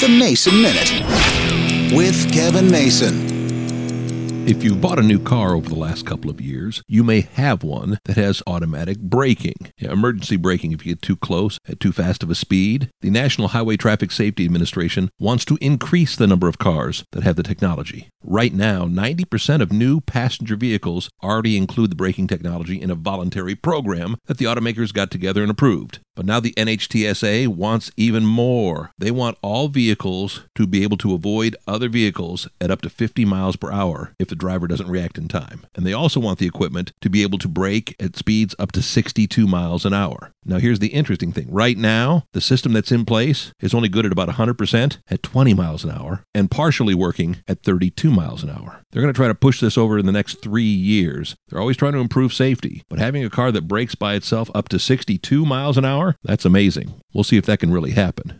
The Mason Minute with Kevin Mason. If you've bought a new car over the last couple of years, you may have one that has automatic braking. Yeah, emergency braking if you get too close at too fast of a speed. The National Highway Traffic Safety Administration wants to increase the number of cars that have the technology. Right now, 90% of new passenger vehicles already include the braking technology in a voluntary program that the automakers got together and approved. But now the NHTSA wants even more. They want all vehicles to be able to avoid other vehicles at up to 50 miles per hour if the driver doesn't react in time. And they also want the equipment to be able to brake at speeds up to 62 miles an hour. Now, here's the interesting thing. Right now, the system that's in place is only good at about 100% at 20 miles an hour and partially working at 32 miles an hour. They're going to try to push this over in the next three years. They're always trying to improve safety, but having a car that brakes by itself up to 62 miles an hour, that's amazing. We'll see if that can really happen.